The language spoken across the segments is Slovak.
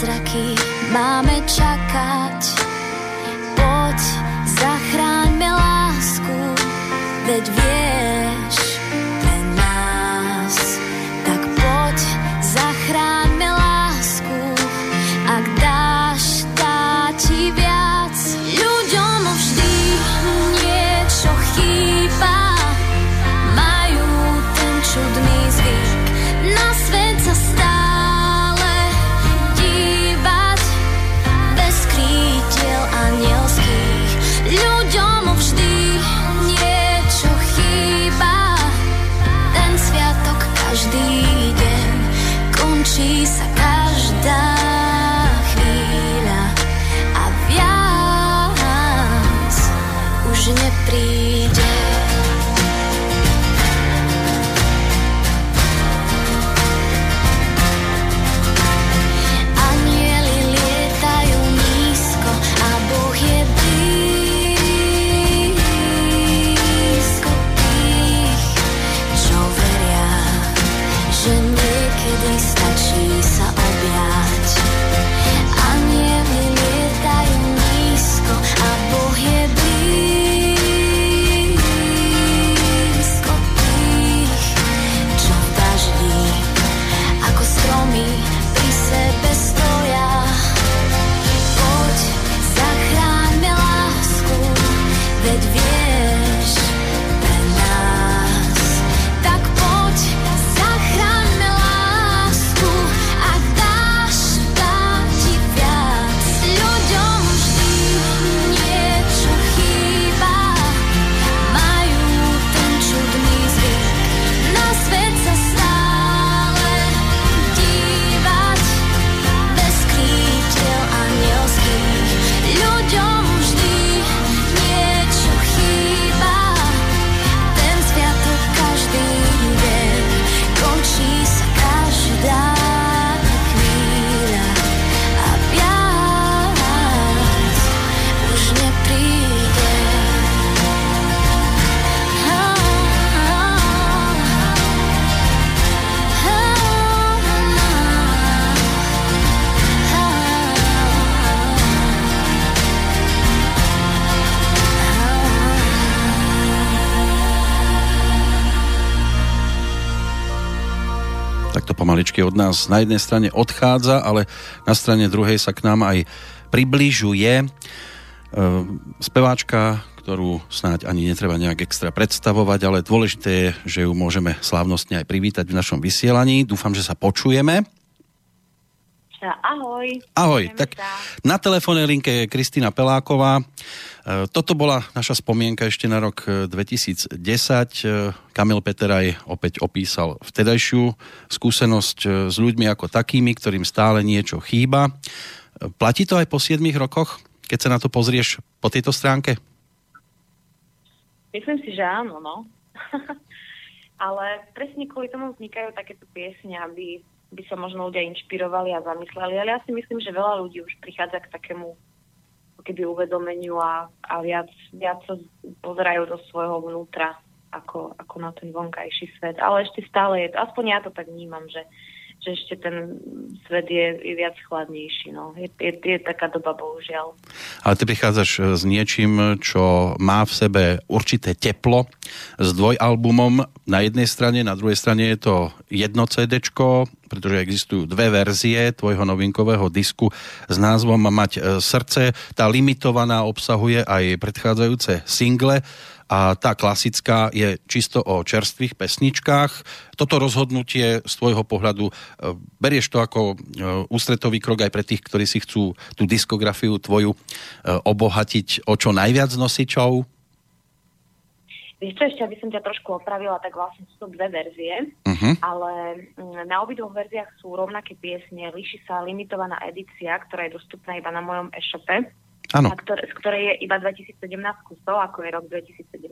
zázraky máme čakať. Poď, zachráňme lásku, veď vieš, pomaličky od nás na jednej strane odchádza, ale na strane druhej sa k nám aj približuje. E, speváčka, ktorú snáď ani netreba nejak extra predstavovať, ale dôležité je, že ju môžeme slávnostne aj privítať v našom vysielaní. Dúfam, že sa počujeme. Ahoj. Ahoj. Tak na telefónnej linke je Kristýna Peláková. E, toto bola naša spomienka ešte na rok 2010. E, e, Kamil Peteraj opäť opísal vtedajšiu skúsenosť s ľuďmi ako takými, ktorým stále niečo chýba. Platí to aj po 7 rokoch, keď sa na to pozrieš po tejto stránke? Myslím si, že áno, no. Ale presne kvôli tomu vznikajú takéto piesne, aby by sa možno ľudia inšpirovali a zamysleli. Ale ja si myslím, že veľa ľudí už prichádza k takému keby uvedomeniu a, a viac, viac sa pozerajú do svojho vnútra ako, ako na ten vonkajší svet. Ale ešte stále je to, aspoň ja to tak vnímam, že, že ešte ten svet je, viac chladnejší. No. Je, je, je taká doba, bohužiaľ. Ale ty prichádzaš eh, s niečím, čo má v sebe určité teplo, s dvojalbumom na jednej strane, na druhej strane je to jedno CD, pretože existujú dve verzie tvojho novinkového disku s názvom Mať eh, srdce. Tá limitovaná obsahuje aj predchádzajúce single a tá klasická je čisto o čerstvých pesničkách. Toto rozhodnutie z tvojho pohľadu, e, berieš to ako e, ústretový krok aj pre tých, ktorí si chcú tú diskografiu tvoju e, obohatiť o čo najviac nosičov? Vieš čo, ešte aby som ťa trošku opravila, tak vlastne sú to dve verzie, uh-huh. ale mm, na obidvoch verziách sú rovnaké piesne. Líši sa limitovaná edícia, ktorá je dostupná iba na mojom e-shope Ano. Ktoré, z ktorej je iba 2017 kusov, ako je rok 2017.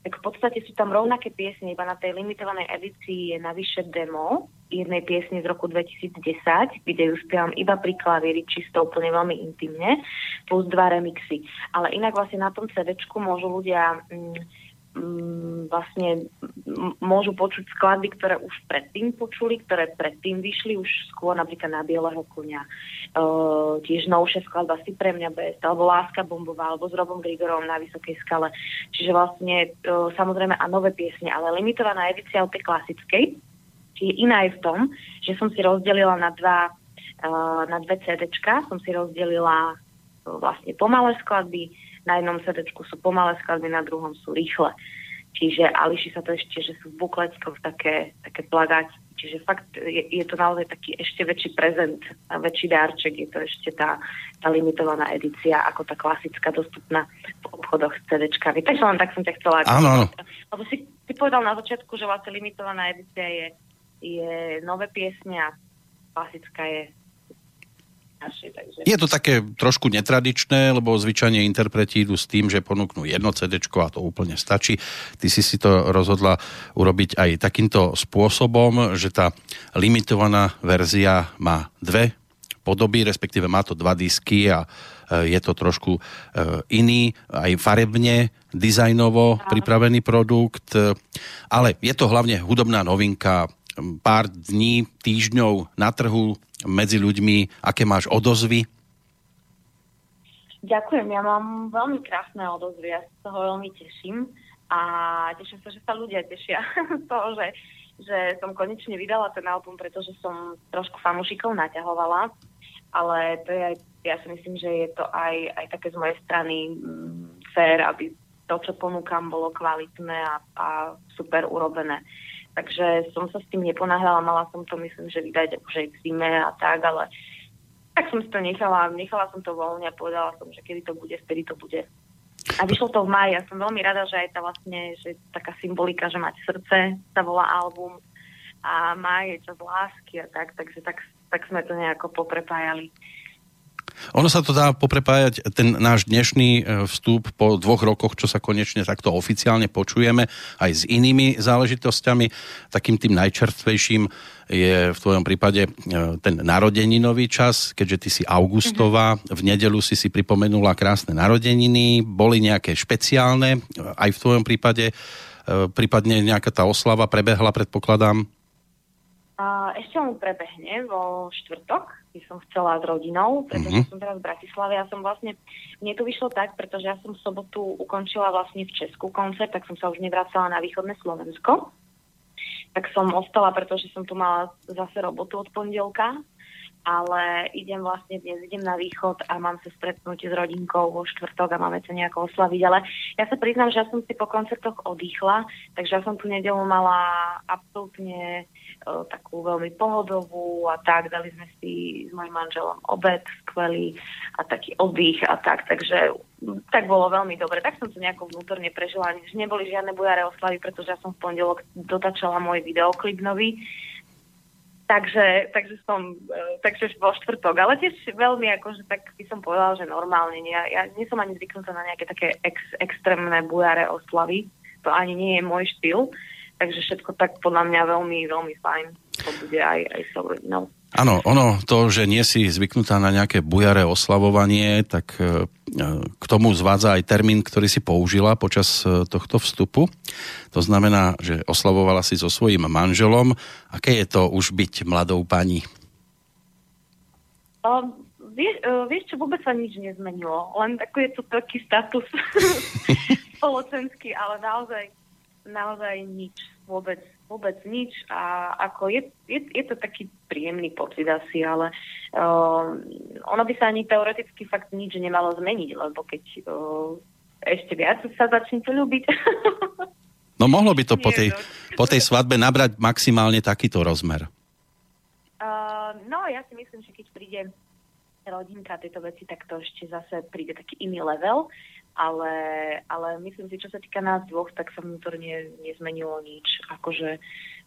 tak v podstate sú tam rovnaké piesne, iba na tej limitovanej edícii je navyše demo jednej piesne z roku 2010, kde ju spievam iba pri klavíri, čisto úplne veľmi intimne, plus dva remixy. Ale inak vlastne na tom CD môžu ľudia Mm, vlastne môžu počuť skladby, ktoré už predtým počuli, ktoré predtým vyšli už skôr napríklad na Bieleho konia. Uh, tiež novšia skladba si pre mňa best, alebo Láska bombová, alebo s Robom Grigorom na Vysokej skale. Čiže vlastne uh, samozrejme a nové piesne, ale limitovaná edícia od tej klasickej je iná aj v tom, že som si rozdelila na dva, uh, na dve CDčka, som si rozdelila uh, vlastne pomalé skladby, na jednom CD sú pomalé skladby, na druhom sú rýchle. Čiže a líši sa to ešte, že sú v bukletkoch také, také plagáti. Čiže fakt je, je to naozaj taký ešte väčší prezent a väčší dárček. Je to ešte tá, tá limitovaná edícia ako tá klasická dostupná v obchodoch s CD-čkami. Takže len tak som ťa chcela... Áno, áno. Lebo si, si povedal na začiatku, že vlastne limitovaná edícia je, je nové piesne a klasická je naši. Takže... Je to také trošku netradičné, lebo zvyčajne interpreti idú s tým, že ponúknú jedno CD a to úplne stačí. Ty si si to rozhodla urobiť aj takýmto spôsobom, že tá limitovaná verzia má dve podoby, respektíve má to dva disky a e, je to trošku e, iný, aj farebne, dizajnovo pripravený produkt, ale je to hlavne hudobná novinka, pár dní, týždňov na trhu, medzi ľuďmi, aké máš odozvy? Ďakujem, ja mám veľmi krásne odozvy, ja sa toho veľmi teším a teším sa, že sa ľudia tešia z toho, že, že som konečne vydala ten album, pretože som trošku fanúšikov naťahovala, ale to je aj, ja si myslím, že je to aj, aj také z mojej strany mm, fér, aby to, čo ponúkam, bolo kvalitné a, a super urobené. Takže som sa s tým neponáhľala, mala som to myslím, že vydať aj v zime a tak, ale tak som si to nechala, nechala som to voľne a povedala som, že kedy to bude, vtedy to bude. A vyšlo to v maji. Ja som veľmi rada, že aj tá vlastne, že taká symbolika, že mať srdce, sa volá album a maj je čas lásky a tak, takže tak, tak sme to nejako poprepájali. Ono sa to dá poprepájať, ten náš dnešný e, vstup po dvoch rokoch, čo sa konečne takto oficiálne počujeme, aj s inými záležitosťami. Takým tým najčerstvejším je v tvojom prípade e, ten narodeninový čas, keďže ty si Augustová, mm-hmm. v nedelu si si pripomenula krásne narodeniny, boli nejaké špeciálne, e, aj v tvojom prípade, prípadne nejaká tá oslava prebehla, predpokladám? Ešte on prebehne vo štvrtok, by som chcela s rodinou, pretože mm-hmm. som teraz v Bratislave. Ja som vlastne, mne to vyšlo tak, pretože ja som v sobotu ukončila vlastne v Česku koncert, tak som sa už nevracala na východné Slovensko. Tak som ostala, pretože som tu mala zase robotu od pondelka ale idem vlastne dnes, idem na východ a mám sa stretnúť s rodinkou vo štvrtok a máme sa nejako oslaviť, ale ja sa priznám, že ja som si po koncertoch oddychla, takže ja som tu nedelu mala absolútne takú veľmi pohodovú a tak, dali sme si s mojim manželom obed skvelý a taký oddych a tak, takže tak bolo veľmi dobre. Tak som to nejako vnútorne prežila, že neboli žiadne bujare oslavy, pretože ja som v pondelok dotačala môj videoklip nový, Takže, takže som, e, takže vo štvrtok, ale tiež veľmi akože tak by som povedala, že normálne. Ja, ja nie som ani zvyknutá na nejaké také ex, extrémne bujare oslavy. To ani nie je môj štýl. Takže všetko tak podľa mňa veľmi, veľmi fajn. To bude aj, aj s rodinou. Áno, ono, to, že nie si zvyknutá na nejaké bujaré oslavovanie, tak e, k tomu zvádza aj termín, ktorý si použila počas e, tohto vstupu. To znamená, že oslavovala si so svojím manželom. Aké je to už byť mladou pani? Um, vie, uh, vieš čo, vôbec sa nič nezmenilo. Len taký je to taký status spoločenský, ale naozaj, naozaj nič. Vôbec vôbec nič a ako je, je, je to taký príjemný pocit asi, ale uh, ono by sa ani teoreticky fakt nič nemalo zmeniť, lebo keď uh, ešte viac sa začnete ľúbiť. no mohlo by to po tej, po tej svadbe nabrať maximálne takýto rozmer. Uh, no ja si myslím, že keď príde rodinka tieto veci, tak to ešte zase príde taký iný level ale, ale myslím si, čo sa týka nás dvoch, tak sa vnútorne nezmenilo nič. Akože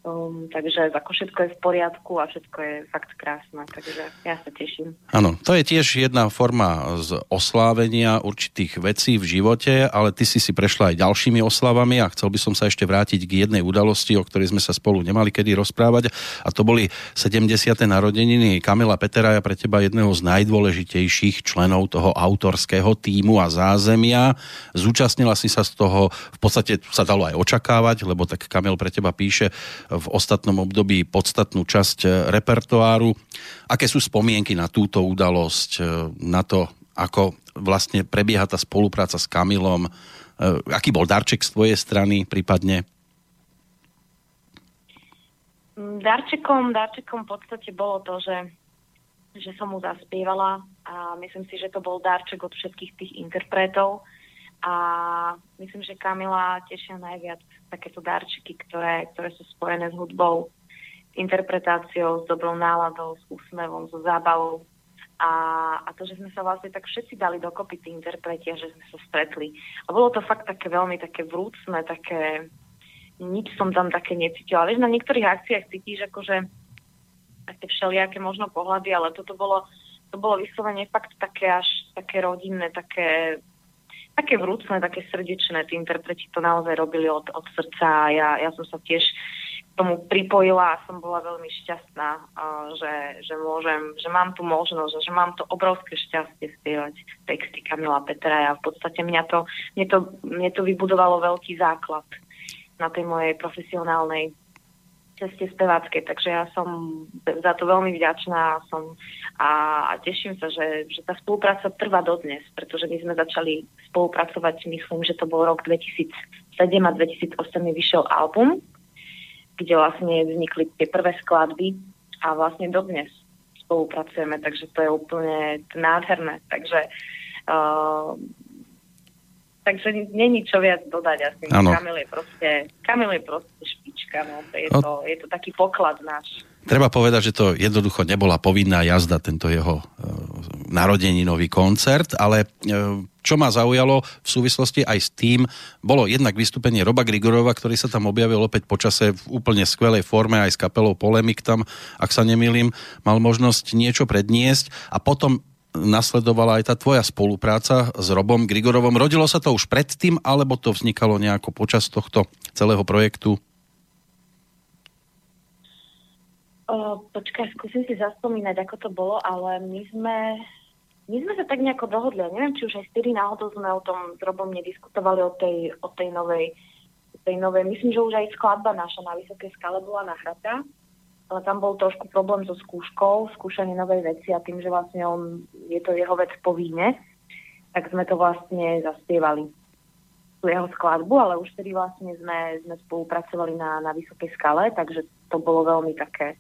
Um, takže ako všetko je v poriadku a všetko je fakt krásne, takže ja sa teším. Áno, to je tiež jedna forma z oslávenia určitých vecí v živote, ale ty si si prešla aj ďalšími oslavami a chcel by som sa ešte vrátiť k jednej udalosti, o ktorej sme sa spolu nemali kedy rozprávať a to boli 70. narodeniny Kamila Peteraja pre teba jedného z najdôležitejších členov toho autorského týmu a zázemia. Zúčastnila si sa z toho, v podstate sa dalo aj očakávať, lebo tak Kamil pre teba píše v ostatnom období podstatnú časť e, repertoáru. Aké sú spomienky na túto udalosť, e, na to, ako vlastne prebieha tá spolupráca s Kamilom, e, aký bol darček z tvojej strany prípadne? Darčekom, darčekom v podstate bolo to, že, že som mu zaspievala a myslím si, že to bol darček od všetkých tých interpretov a myslím, že Kamila tešia najviac takéto darčeky, ktoré, ktoré sú spojené s hudbou, s interpretáciou, s dobrou náladou, s úsmevom, so zábavou. A, a to, že sme sa vlastne tak všetci dali dokopy tí interpreti a že sme sa stretli. A bolo to fakt také veľmi také vrúcne, také nič som tam také necítila. Vieš, na niektorých akciách cítiš akože také všelijaké možno pohľady, ale toto bolo, to bolo vyslovene fakt také až také rodinné, také také vrúcne, také srdečné. Tí interpreti to naozaj robili od, od srdca a ja, ja som sa tiež tomu pripojila a som bola veľmi šťastná, že, že, môžem, že mám tu možnosť, že mám to obrovské šťastie spievať texty Kamila Petra a v podstate mňa to, mne to, mne to vybudovalo veľký základ na tej mojej profesionálnej ceste speváckej, takže ja som za to veľmi vďačná som, a, a teším sa, že, že tá spolupráca trvá dodnes, pretože my sme začali spolupracovať, myslím, že to bol rok 2007 a 2008 mi vyšiel album, kde vlastne vznikli tie prvé skladby a vlastne dodnes spolupracujeme, takže to je úplne nádherné. Takže uh, Takže není čo viac dodať asi. Ano. Kamil je proste, Kamil je proste špička, no. Je, no. to, je to taký poklad náš. Treba povedať, že to jednoducho nebola povinná jazda, tento jeho e, narodeninový koncert, ale e, čo ma zaujalo v súvislosti aj s tým, bolo jednak vystúpenie Roba Grigorova, ktorý sa tam objavil opäť počase v úplne skvelej forme, aj s kapelou Polemik tam, ak sa nemýlim, mal možnosť niečo predniesť a potom nasledovala aj tá tvoja spolupráca s Robom Grigorovom. Rodilo sa to už predtým, alebo to vznikalo nejako počas tohto celého projektu? O, počkaj, skúsim si zaspomínať, ako to bolo, ale my sme, my sme sa tak nejako dohodli. Neviem, či už aj styry náhodou sme o tom s Robom nediskutovali o tej, o tej novej, tej novej. Myslím, že už aj skladba naša na Vysokej skale bola nahratá ale tam bol trošku problém so skúškou, skúšanie novej veci a tým, že vlastne on, je to jeho vec povinne, tak sme to vlastne zaspievali tú jeho skladbu, ale už tedy vlastne sme, sme spolupracovali na, na vysokej skale, takže to bolo veľmi také,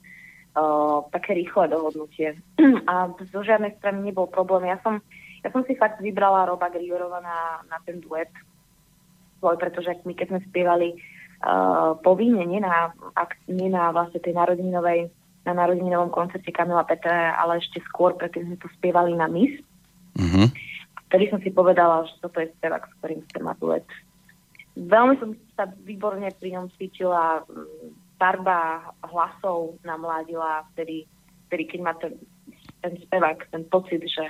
uh, také rýchle dohodnutie. A zo žiadnej strany nebol problém. Ja som, ja som si fakt vybrala Roba Grigorova na, na ten duet pretože my keď sme spievali uh, povinne, nie na, ak, nie na vlastne tej narodeninovej, na narodeninovom koncerte Kamila Petra, ale ešte skôr, predtým sme to spievali na mis. Mm-hmm. Vtedy som si povedala, že toto je spevák, s ktorým chcem mať duet. Veľmi som sa výborne pri ňom cítila, farba hlasov namládila vtedy, vtedy keď má ten, ten spevák ten pocit, že,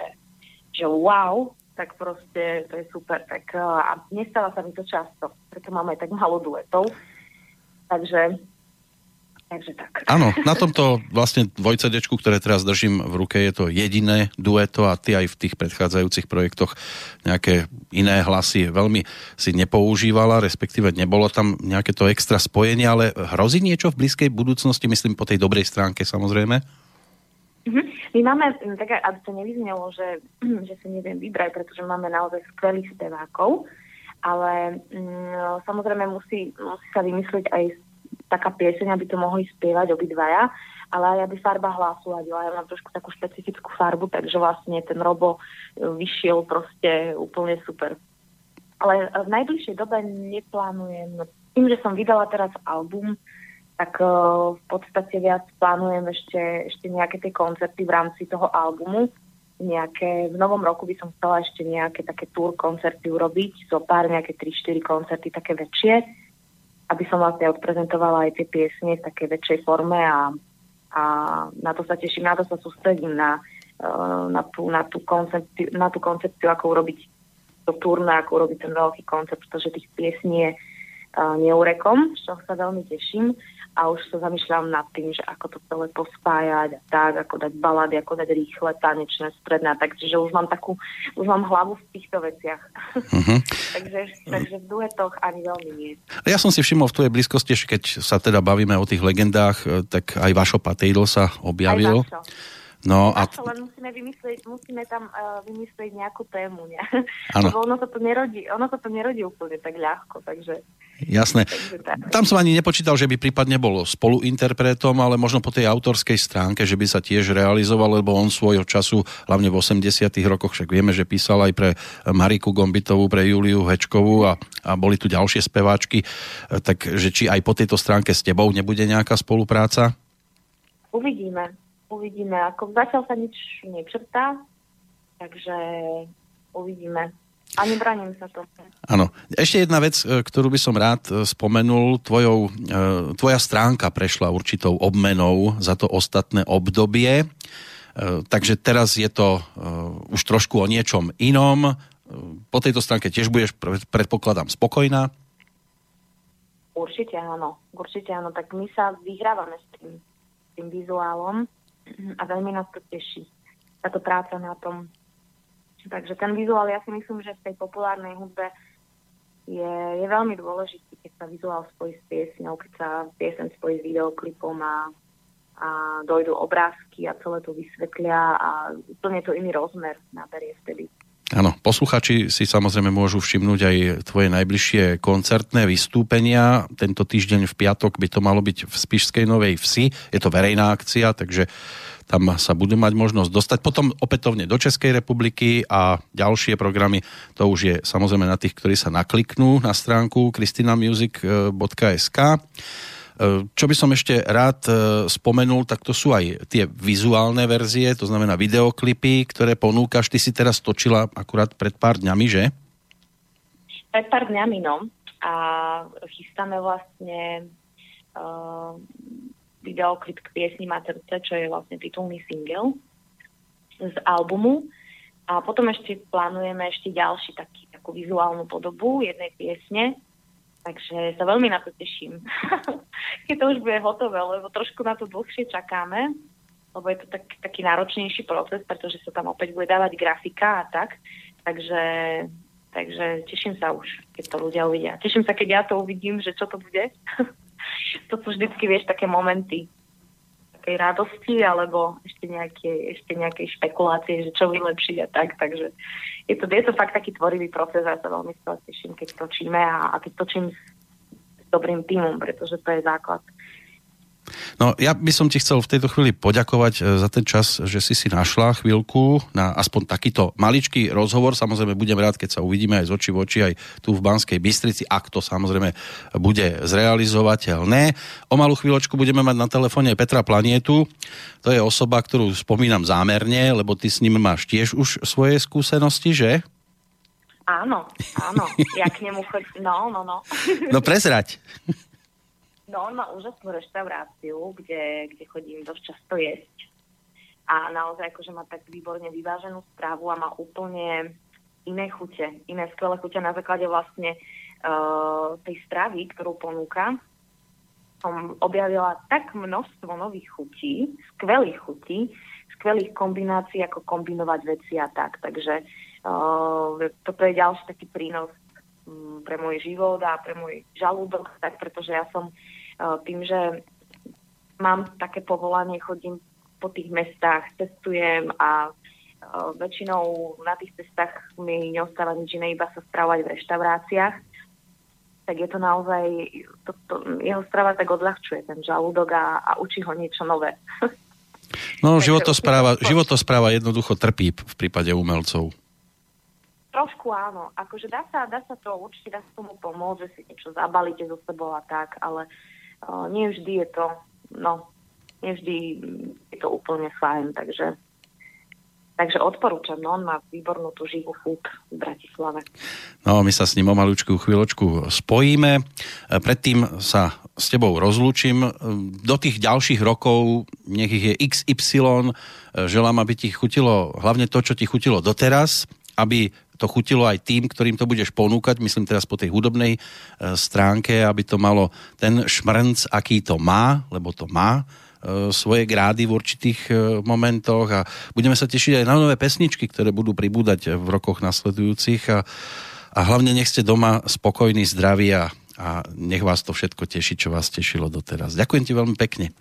že wow, tak proste to je super. Tak, eh, a nestáva sa mi to často, preto máme aj tak málo duetov. Takže Takže tak. Áno, na tomto vlastne dvojcedečku, ktoré teraz držím v ruke, je to jediné dueto a ty aj v tých predchádzajúcich projektoch nejaké iné hlasy veľmi si nepoužívala, respektíve nebolo tam nejaké to extra spojenie, ale hrozí niečo v blízkej budúcnosti, myslím po tej dobrej stránke samozrejme? Mm-hmm. My máme, mm, tak aby to nevyznelo, že, že si neviem vybrať, pretože máme naozaj skvelých spevákov, ale mm, samozrejme musí, musí sa vymyslieť aj taká pieseň, aby to mohli spievať obidvaja, ale aj aby farba hlasu ladila. Ja mám trošku takú špecifickú farbu, takže vlastne ten Robo e, vyšiel proste úplne super. Ale v najbližšej dobe neplánujem, tým, že som vydala teraz album, tak uh, v podstate viac plánujem ešte, ešte nejaké tie koncerty v rámci toho albumu. nejaké, v novom roku by som chcela ešte nejaké také tour koncerty urobiť, zo pár nejaké 3-4 koncerty také väčšie, aby som vlastne odprezentovala aj tie piesne v takej väčšej forme a, a na to sa teším, na to sa sústredím, na, eh, na, tú, na, tú, koncepciu, na tú koncepciu, ako urobiť to turné, ako urobiť ten veľký koncept, pretože tých piesní je uh, neurekom, čo sa veľmi teším a už sa zamýšľam nad tým, že ako to celé pospájať a tak, ako dať balady, ako dať rýchle, tanečné, stredné, takže už mám takú, už mám hlavu v týchto veciach. Uh-huh. takže, takže v duetoch ani veľmi nie. Ja som si všimol v tvojej blízkosti, keď sa teda bavíme o tých legendách, eh, tak aj Vašo Patejdl sa objavil. Aj Vašo. No a... Čo, len musíme, vymyslieť, musíme tam uh, vymyslieť nejakú tému, ne? Lebo ono sa to nerodí, ono sa to nerodí úplne tak ľahko, takže... Jasné. Tam som ani nepočítal, že by prípadne bol spoluinterpretom, ale možno po tej autorskej stránke, že by sa tiež realizoval, lebo on svojho času, hlavne v 80 rokoch, však vieme, že písal aj pre Mariku Gombitovú, pre Juliu Hečkovú a, a boli tu ďalšie speváčky, takže či aj po tejto stránke s tebou nebude nejaká spolupráca? Uvidíme uvidíme. Ako zatiaľ sa nič nečrtá, takže uvidíme. A nebraním sa to. Áno. Ešte jedna vec, e, ktorú by som rád e, spomenul. Tvojou, e, tvoja stránka prešla určitou obmenou za to ostatné obdobie. Takže teraz je to už trošku o niečom inom. Po tejto stránke tiež budeš, predpokladám, spokojná? Určite áno. Určite áno. Tak my sa vyhrávame s tým, tým vizuálom a veľmi nás to teší. Táto práca na tom. Takže ten vizuál, ja si myslím, že v tej populárnej hudbe je, je veľmi dôležitý, keď sa vizuál spojí s piesňou, keď sa piesen spojí s videoklipom a, a dojdú obrázky a celé to vysvetlia a úplne to iný rozmer naberie vtedy. Áno, posluchači si samozrejme môžu všimnúť aj tvoje najbližšie koncertné vystúpenia. Tento týždeň v piatok by to malo byť v Spišskej Novej Vsi. Je to verejná akcia, takže tam sa budú mať možnosť dostať. Potom opätovne do Českej republiky a ďalšie programy, to už je samozrejme na tých, ktorí sa nakliknú na stránku kristinamusic.sk. E, čo by som ešte rád e, spomenul, tak to sú aj tie vizuálne verzie, to znamená videoklipy, ktoré ponúkaš. Ty si teraz točila akurát pred pár dňami, že? Pred pár dňami, no. A chystáme vlastne uh, videoklip k piesni Materce, čo je vlastne titulný single z albumu. A potom ešte plánujeme ešte ďalší taký, takú vizuálnu podobu jednej piesne, Takže sa veľmi na to teším, keď to už bude hotové, lebo trošku na to dlhšie čakáme, lebo je to tak, taký náročnejší proces, pretože sa tam opäť bude dávať grafika a tak. Takže, takže teším sa už, keď to ľudia uvidia. Teším sa, keď ja to uvidím, že čo to bude. to sú vždycky, vieš, také momenty, takej radosti alebo ešte nejaké, ešte nejakej špekulácie, že čo vylepšiť a tak. Takže je to, je to fakt taký tvorivý proces a ja sa veľmi teším, keď točíme a, a keď točím s dobrým týmom, pretože to je základ. No ja by som ti chcel v tejto chvíli poďakovať e, za ten čas, že si si našla chvíľku na aspoň takýto maličký rozhovor. Samozrejme budem rád, keď sa uvidíme aj z očí v oči aj tu v Banskej Bystrici, ak to samozrejme bude zrealizovateľné. O malú chvíľočku budeme mať na telefóne Petra Planietu. To je osoba, ktorú spomínam zámerne, lebo ty s ním máš tiež už svoje skúsenosti, že? Áno, áno. Ja k nemu chodím. No, no, no. No prezrať. No on má úžasnú reštauráciu, kde, kde chodím dosť často jesť. A naozaj akože má tak výborne vyváženú správu a má úplne iné chute, iné skvelé chute na základe vlastne uh, tej stravy, ktorú ponúka. Som objavila tak množstvo nových chutí, skvelých chutí, skvelých kombinácií, ako kombinovať veci a tak. Takže uh, toto je ďalší taký prínos um, pre môj život a pre môj žalúdok, tak pretože ja som tým, že mám také povolanie, chodím po tých mestách, cestujem a väčšinou na tých cestách mi neostáva nič iné, iba sa stravovať v reštauráciách, tak je to naozaj, to, to, jeho strava tak odľahčuje ten žalúdok a, a učí ho niečo nové. No, životospráva, životospráva jednoducho trpí v prípade umelcov. Trošku áno. Akože dá sa, dá sa to určite, dá sa tomu pomôcť, že si niečo zabalíte zo sebou a tak, ale uh, nie vždy je to, no, nie vždy je to úplne fajn, takže Takže odporúčam, no on má výbornú tú živú fút v Bratislave. No, my sa s ním o malúčku chvíľočku spojíme. E, predtým sa s tebou rozlúčim. E, do tých ďalších rokov, nech ich je XY, želám, aby ti chutilo hlavne to, čo ti chutilo doteraz, aby to chutilo aj tým, ktorým to budeš ponúkať, myslím teraz po tej hudobnej stránke, aby to malo ten šmrnc, aký to má, lebo to má, E, svoje grády v určitých e, momentoch a budeme sa tešiť aj na nové pesničky, ktoré budú pribúdať v rokoch nasledujúcich a, a hlavne nech ste doma spokojní, zdraví a, a nech vás to všetko teší, čo vás tešilo doteraz. Ďakujem ti veľmi pekne.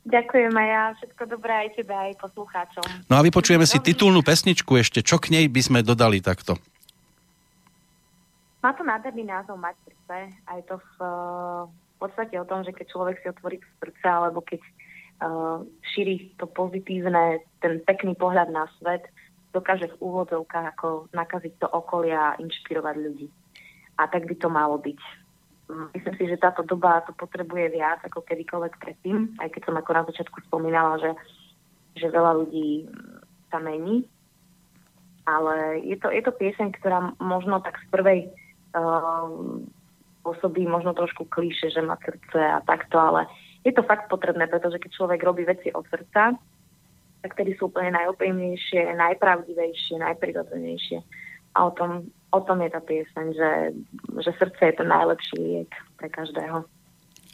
Ďakujem aj ja, všetko dobré aj tebe, aj poslucháčom. No a vypočujeme si titulnú pesničku ešte. Čo k nej by sme dodali takto? Má to nádherný názov Mať srdce. Aj to v, v podstate o tom, že keď človek si otvorí srdce, alebo keď uh, šíri to pozitívne, ten pekný pohľad na svet, dokáže v úvodzovkách ako nakaziť to okolia a inšpirovať ľudí. A tak by to malo byť. Myslím si, že táto doba to potrebuje viac ako kedykoľvek predtým, aj keď som ako na začiatku spomínala, že, že veľa ľudí sa mení. Ale je to, je to pieseň, ktorá možno tak z prvej uh, pôsobí možno trošku klíše, že má srdce a takto, ale je to fakt potrebné, pretože keď človek robí veci od srdca, tak tedy sú úplne najúprimnejšie, najpravdivejšie, najprirodzenejšie. A o tom, o tom je tá pieseň, že, že srdce je to najlepší liek pre každého.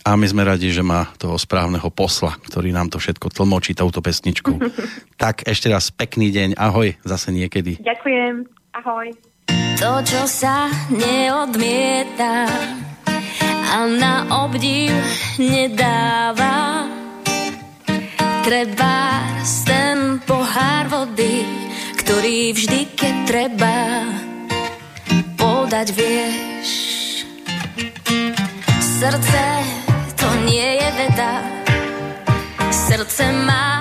A my sme radi, že má toho správneho posla, ktorý nám to všetko tlmočí touto pesničku. tak ešte raz pekný deň, ahoj, zase niekedy. Ďakujem, ahoj. To, čo sa neodmieta, a na obdiv nedáva. Treba ten pohár vody, ktorý vždy, keď treba, podať vieš. Srdce to nie je veda, srdce má